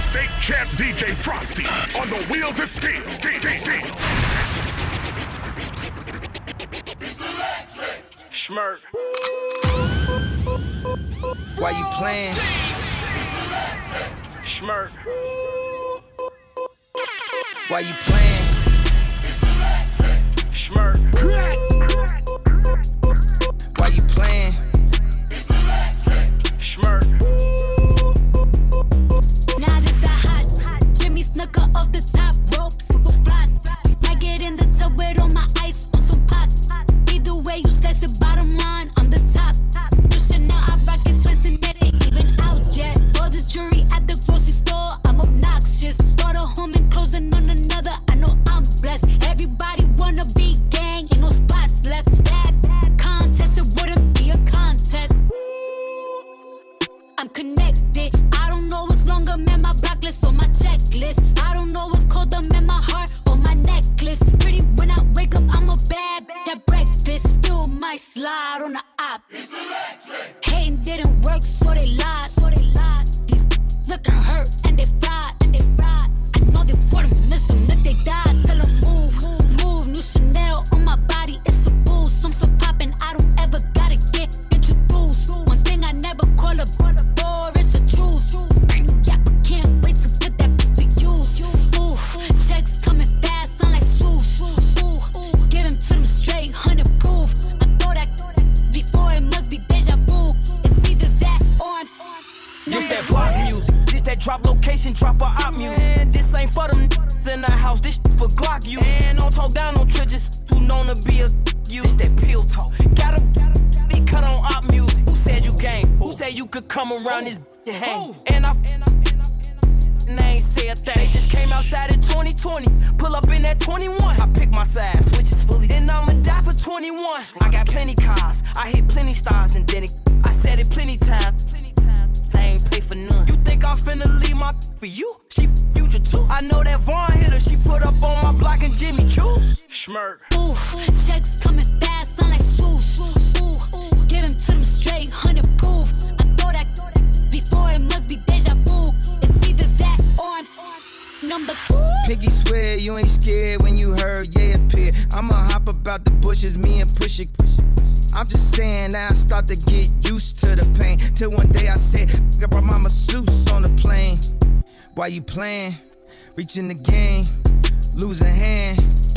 state champ DJ Frosty on the wheels of steel. steel, steel. It's electric. Schmirk. Why you playing? It's electric. Schmirk. Why you playing? It's electric. Schmirk. Why you playing? Come around this and hang? And I. And I ain't say a thing. They just came outside in 2020. Pull up in that 21. I pick my side, switches fully. And I'ma die for 21. I got plenty cars. I hit plenty stars and then it, I said it plenty times. I ain't pay for none. You think I'm finna leave my for you? She future too. I know that Vaughn hit her. She put up on my block and Jimmy Choo. Schmirk. Ooh, checks coming fast, sound like swoosh. Ooh, give him to them straight, hundred proof. Before it must be deja vu. It's either that or I'm number two. Piggy swear you ain't scared when you heard yeah appear. I'ma hop about the bushes, me and push it. I'm just saying now I start to get used to the pain. Till one day I said, I brought my masseuse on the plane. Why you playing? Reaching the game, losing hand.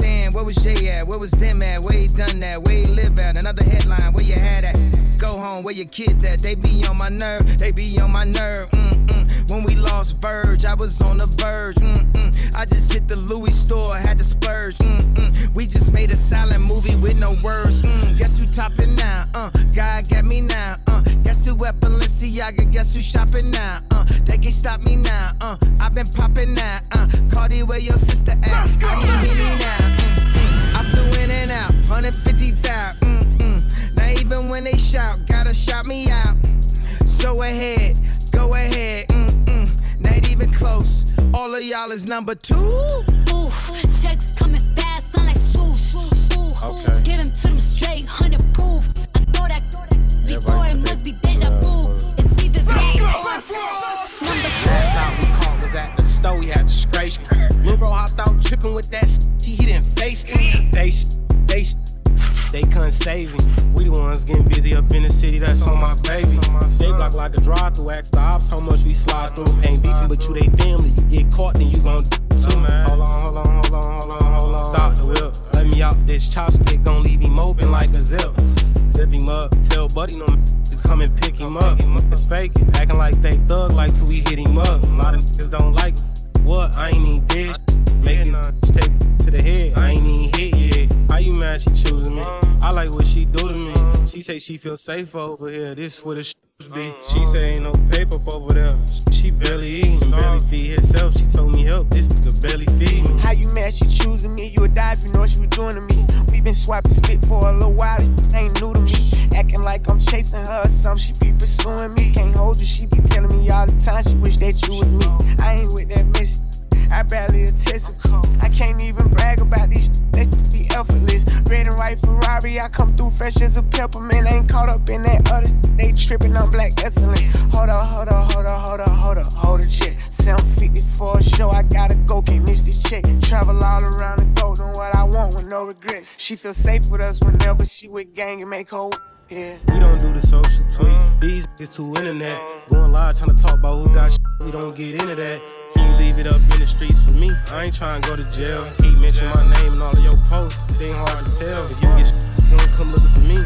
Where was Jay at? Where was them at? Where he done that? Where he live at? Another headline, where you had at? Go home, where your kids at? They be on my nerve, they be on my nerve. Mm-mm. When we lost Verge, I was on the verge. Mm-mm. I just hit the Louis store, had to splurge. Mm-mm. We just made a silent movie with no words. Mm. Guess who topping now? Uh, God got me now. Uh, guess who at Balenciaga? Guess who shopping now? Uh, they can't stop me now. Uh, I've been popping now. Uh, Cardi, where your number two. Ooh, checks coming fast, sound like swoosh. Ooh, Okay. give him to them straight, hundred proof. I thought that before it must be deja vu. It's either that or number two. Last time we caught was at the store, we had to scrape. Lil bro hopped out tripping with that s- he didn't face it. They, s- they, s- they couldn't save him. We the ones getting busy up in the city, that's on my baby. Like a drive through, ask the ops how much we slide through. Ain't beefing, but you they family. You get caught, then you gon' do too, man. Hold on, hold on, hold on, hold on, hold on. Stop the whip. Let me out this chopstick, gon' leave him open like a zip. Zip him up, tell buddy no to come and pick him up. It's fake, acting like they thug like till we hit him up. A lot of niggas don't like it. What? I ain't even did. Making take to the head. I ain't even hit yet. How you mad she choosing me? I like what she do to me. She say she feel safe over here. This where the sh-. She say ain't no paper over there. She barely eating, barely feed herself. She told me help. This nigga barely feed me. How you mad she choosing me? You a dive, you know what she was doing to me. We been swiping spit for a little while, it ain't new to me. Acting like I'm chasing her or something, she be pursuing me. Can't hold you, she be telling me all the time she wish that you was me. I ain't with that mission. I barely a testicle. I can't even brag about these. Sh- they be effortless. Red and white Ferrari, I come through fresh as a peppermint. Ain't caught up in that other. They tripping on black excellence. Hold up, hold up, hold up, hold up, hold up, hold up, shit. 750 for a show, I gotta go. Can't miss this chick. Travel all around the globe, doing what I want with no regrets. She feel safe with us whenever she with gang and make whole. Yeah. We don't do the social tweet. These is too internet. Going live trying to talk about who got shit. We don't get into that. Leave it up in the streets for me? I ain't trying to go to jail. Keep mentioning my name in all of your posts. It ain't hard to tell. If you get don't come looking for me.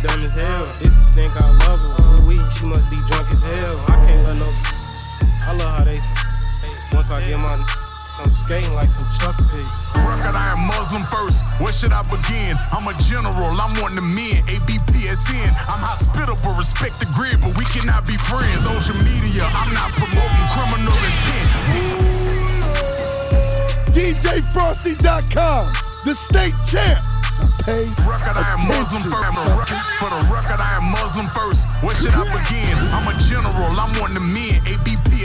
Dumb as hell. This think I love her. Ooh, she must be drunk as hell. I can't let no. I love how they. Once I get my. I'm skating like some Chuck feet. Record I am Muslim first. Where should I begin? I'm a general. I'm one of the men. ABPSN. I'm hospitable. Respect the grid, but we cannot be friends. Social media. I'm not promoting criminal intent. DJFrosty.com, the state champ. I pay Record I am Muslim first. For the record, I am Muslim first. Where should I begin? I'm a general. I'm one of the men.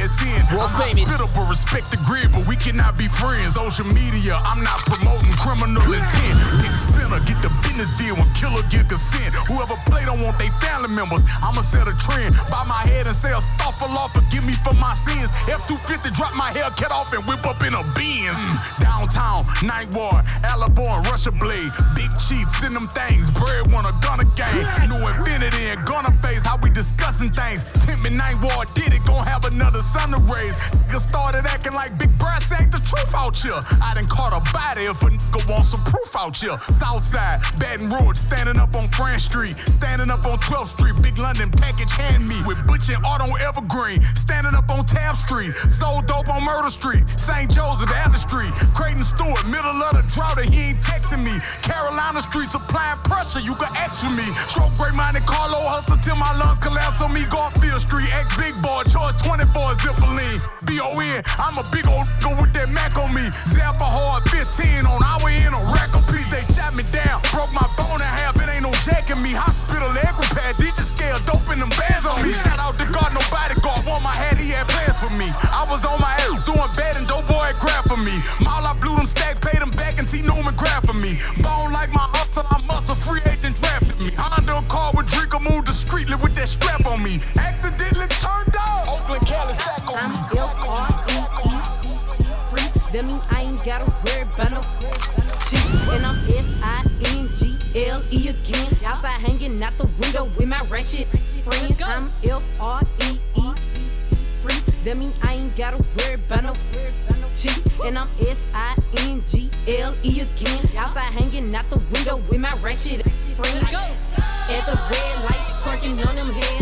ABPSN. I'm hospitable. Respect the grid, but we cannot be friends. Social media. I'm not promoting criminal intent. Big spinner. Get the business deal when killer get consent. Whoever play don't want they family members. I'ma set a trend. Bow my head and say a awful law. Forgive me for my sins. F250 drop my hair, cut off and whip up in a Benz. Mm. Downtown, Night Ward, Alabama, and Russia Blade. Big Chief, send them things. Bread want a gunner gang. New Infinity and Gunner Face. How we discussing things. Pimp Night Ward did it. Gon' have another son to raise. Nigga started acting like Big Brass ain't the truth out here. I done caught a body if a nigga want some proof out here. Southside, Baton Rouge, standing up on France Street. Standing up on 12th Street. Big London package hand me. With Butch and Art on Evergreen. Standing up on Tab Street. Sold dope on Murder Street. St. Joseph, Adler Street. Creighton Stewart, middle of the drought, and he ain't texting me. Carolina Street supplying pressure, you can ask for me. Stroke great minded Carlo hustle till my lungs collapse on me. Garfield Street, ex big boy, choice 24 Zippoline. B-O-N, I'm a big old nigga with that Mac on me. Zappa hard 15 on our in a rack of piece. They shot me down, broke my bone in half, it ain't no jacking me. Hospital echo pad, DJ scale, dope in them bands on me. Shout out my ratchet friends. At the red light, twerking on them headlights.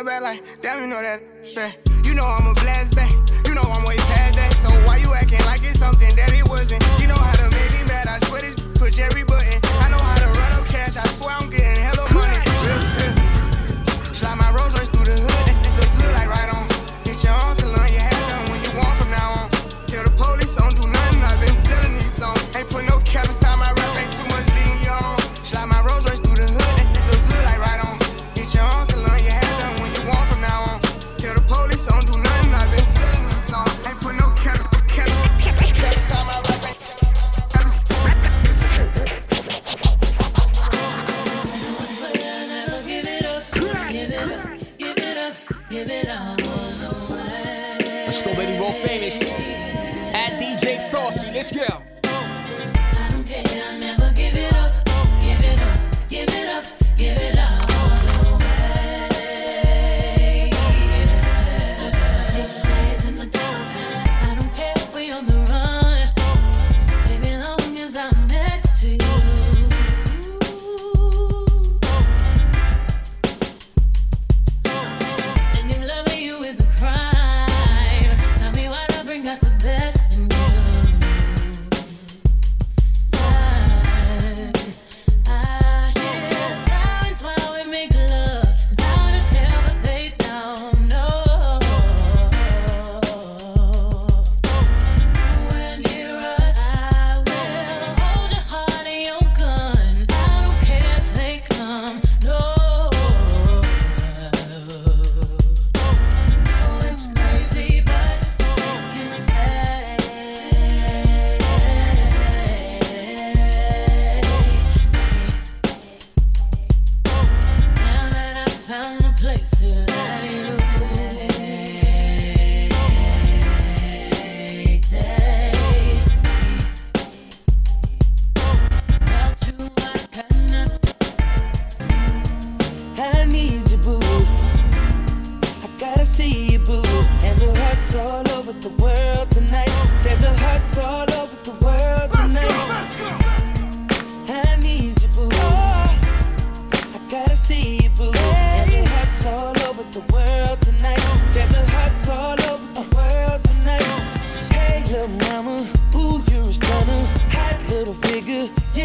It back like, damn, you know that shit. You know I'm a blast back. You know I'm way past that. So why you acting like it's something that it wasn't? She know how to make me mad. I swear this push every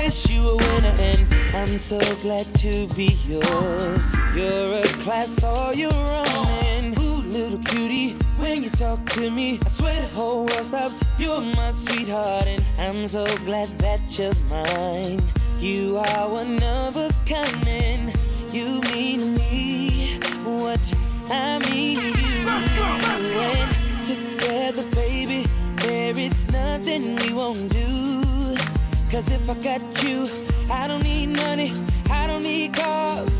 wish you a winner, and I'm so glad to be yours. You're a class all your own, and ooh, little cutie, when you talk to me, I swear the whole world stops. You're my sweetheart, and I'm so glad that you're mine. You are one of a kind, and you mean me what I mean to you. And together, baby, there is nothing we won't do. Cause if I got you, I don't need money, I don't need cars.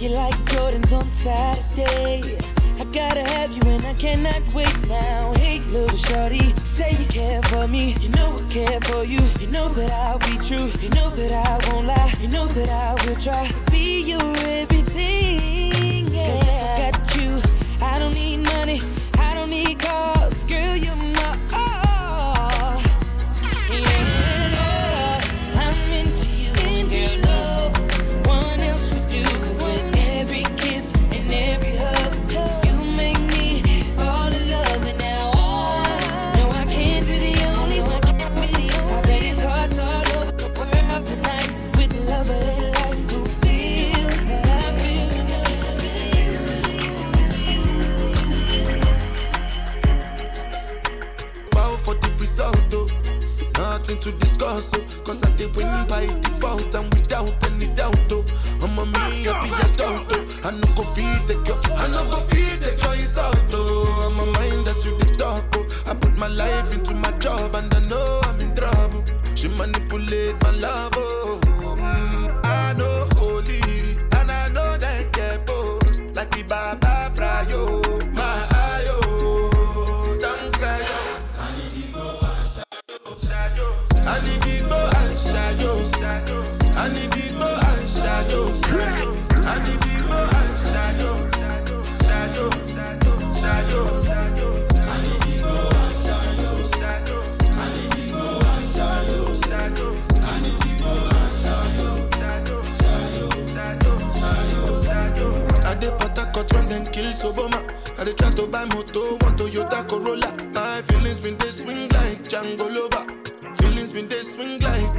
You're like Jordans on Saturday. I gotta have you and I cannot wait now. Hey, little shorty, say you care for me. You know I care for you. You know that I'll be true. You know that I won't lie. You know that I will try to be your everything.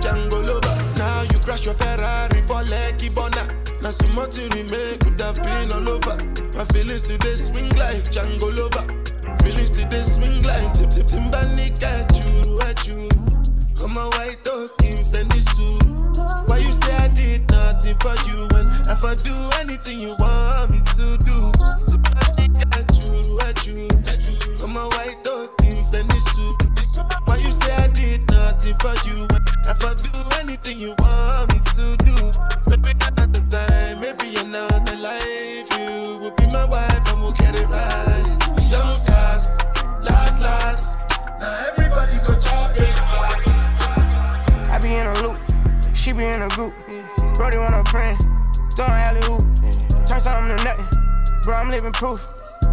Django lover. Now you crash your Ferrari for Lucky Bonner. Now some money to remake could have been all over. My feelings today swing like Django lover. Feelings today swing like tip tip timbani at you at you. I'm a white dog in Fendi suit. Why you say I did nothing for you when if I do anything you want me to do? At you, at you. I'm a white dog in Fendi suit. Why you say I did nothing for you but do anything you want me to do. But at the time, maybe another life. You will be my wife and we'll get it right. We young cars, last, last. Now everybody go chop chopping. I be in a loop, she be in a group. Brody want a friend, throwing alley hoop. Turn something to nothing, bro, I'm living proof.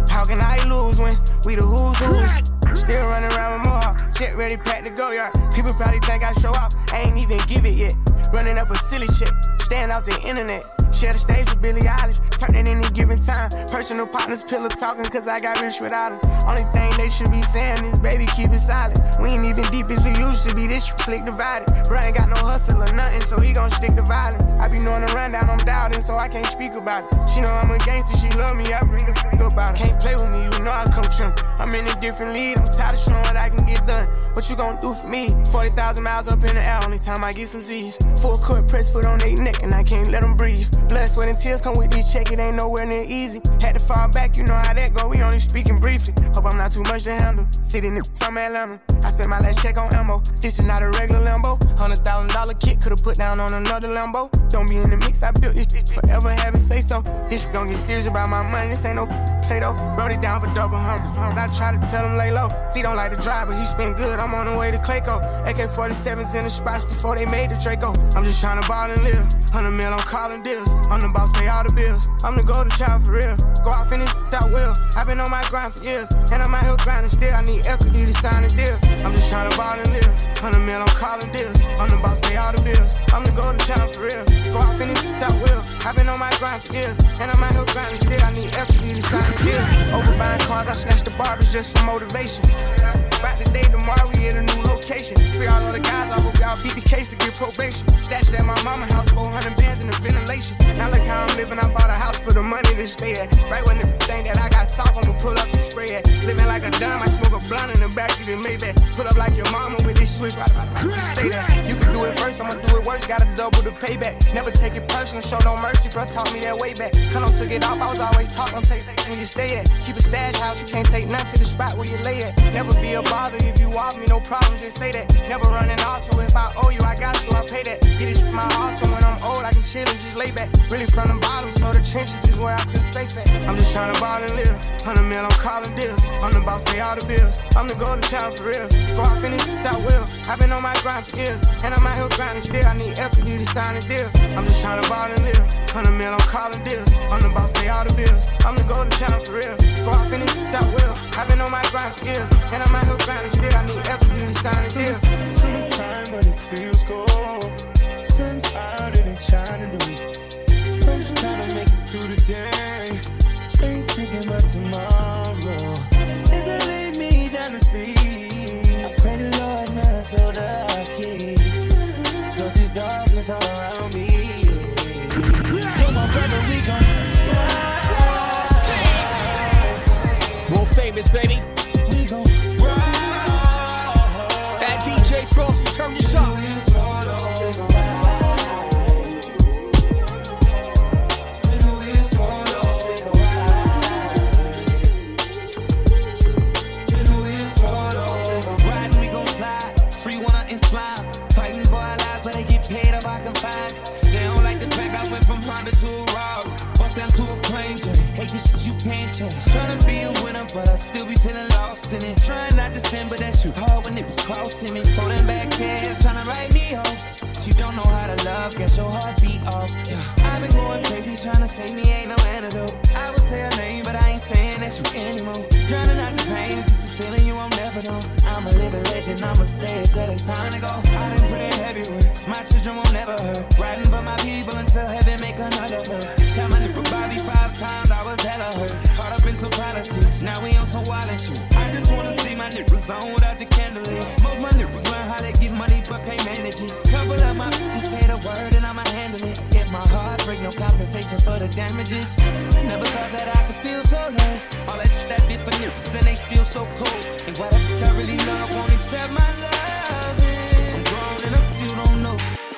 How can I lose when we the who's who's? Still running around with mohawk. Shit ready, packed to go yard. People probably think I show off. I ain't even give it yet. Running up a silly shit. Staying off the internet share the stage with Billie Eilish. Turn any given time. Personal partners, pillow talking, cause I got rich without them. Only thing they should be saying is, baby, keep it silent. We ain't even deep as we used to be, this slick divided. Bro ain't got no hustle or nothing, so he gon' stick to violence. I be knowing the rundown, I'm doubting, so I can't speak about it. She know I'm a gangster, she love me, I bring the f about it. Can't play with me, you know I come trim. I'm in a different league, I'm tired of showing what I can get done. What you gon' do for me? 40,000 miles up in the air, only time I get some Z's. Full court press foot on their neck, and I can't let them breathe. Blood, sweat, and tears come with this check, it ain't nowhere near easy. Had to fall back, you know how that go, we only speaking briefly. Hope I'm not too much to handle. Sitting in from Atlanta, I spent my last check on ammo. This is not a regular Lambo. Hundred thousand dollar kit, could've put down on another Lambo. Don't be in the mix, I built this forever, have it say so. This gon' get serious about my money, this ain't no though. Wrote it down for double hundred. I try to tell him lay low. See, don't like to drive, but he spin good. I'm on the way to Clayco. AK 47s in the spots before they made the Draco. I'm just trying to ball and live. 100 mil on calling deals. I'm the boss, pay all the bills. I'm the golden child for real. Go in this that will. I've been on my grind for years. And I'm out here grinding still. I need equity to sign a deal. I'm just trying to ball and live. 100 mil on calling deals. I'm the boss, pay all the bills. I'm the golden child for real. Go in this that will. I've been on my grind for years. And I'm out here grinding still. I need equity to sign deal. Over buying cars, I snatched the barbers just for motivation. About the day tomorrow, we at a new location. Free all of the guys, I hope y'all beat the case and get probation. Stashed at my mama house, 400 bands in the ventilation. Now look how I'm living, I bought a house for the money to stay at. Right when the thing that I got soft, I'ma pull up and spray it. Living like a dime, I smoke a blunt in the back of the Maybach. Put up like your mama with this switch, right say that. You can do it first, I'ma do it worse, gotta double the payback. Never take it personal, show no mercy, bro, taught me that way back. Come on, took it off, I was always don't take and you stay at. Keep a stash house, you can't take nothing to the spot where you lay at. Never be a bother if you off me, no problem, just say that. Never running off, so if I owe you, I got you, I pay that. Get it my heart, so when I'm old, I can chill and just lay back. Really from the bottom, so the trenches is where I feel safe at. I'm just trying to ball and live. 100 mil, I'm calling deals. I'm the boss, pay all the bills. I'm the golden child for real. Go off finish that will. I've been on my grind for years, and I'm out here grinding still. I need equity to sign a deal. I'm just trying to live. 100 mil, I'm calling deals. I'm the boss, pay all the bills. I'm the golden child for real. Go off finish that will. I've been on my grind for years, and I'm out here grinding still. I need equity to sign a deal. Summertime, but it feels cold. Sun's out and it's shining new. I'm just trying to make it through the day. Ain't thinking about tomorrow. Shit anymore. Drowning out the pain, it's just a feeling you won't never know. I'm a living legend, I'ma say it till it's time to go. I've been praying heavy with my children won't never hurt. Riding for my people compensation for the damages. Never thought that I could feel so low. All that shit that did for niggas and they still so cold. And what I really love won't accept my love. I'm grown and I still don't know.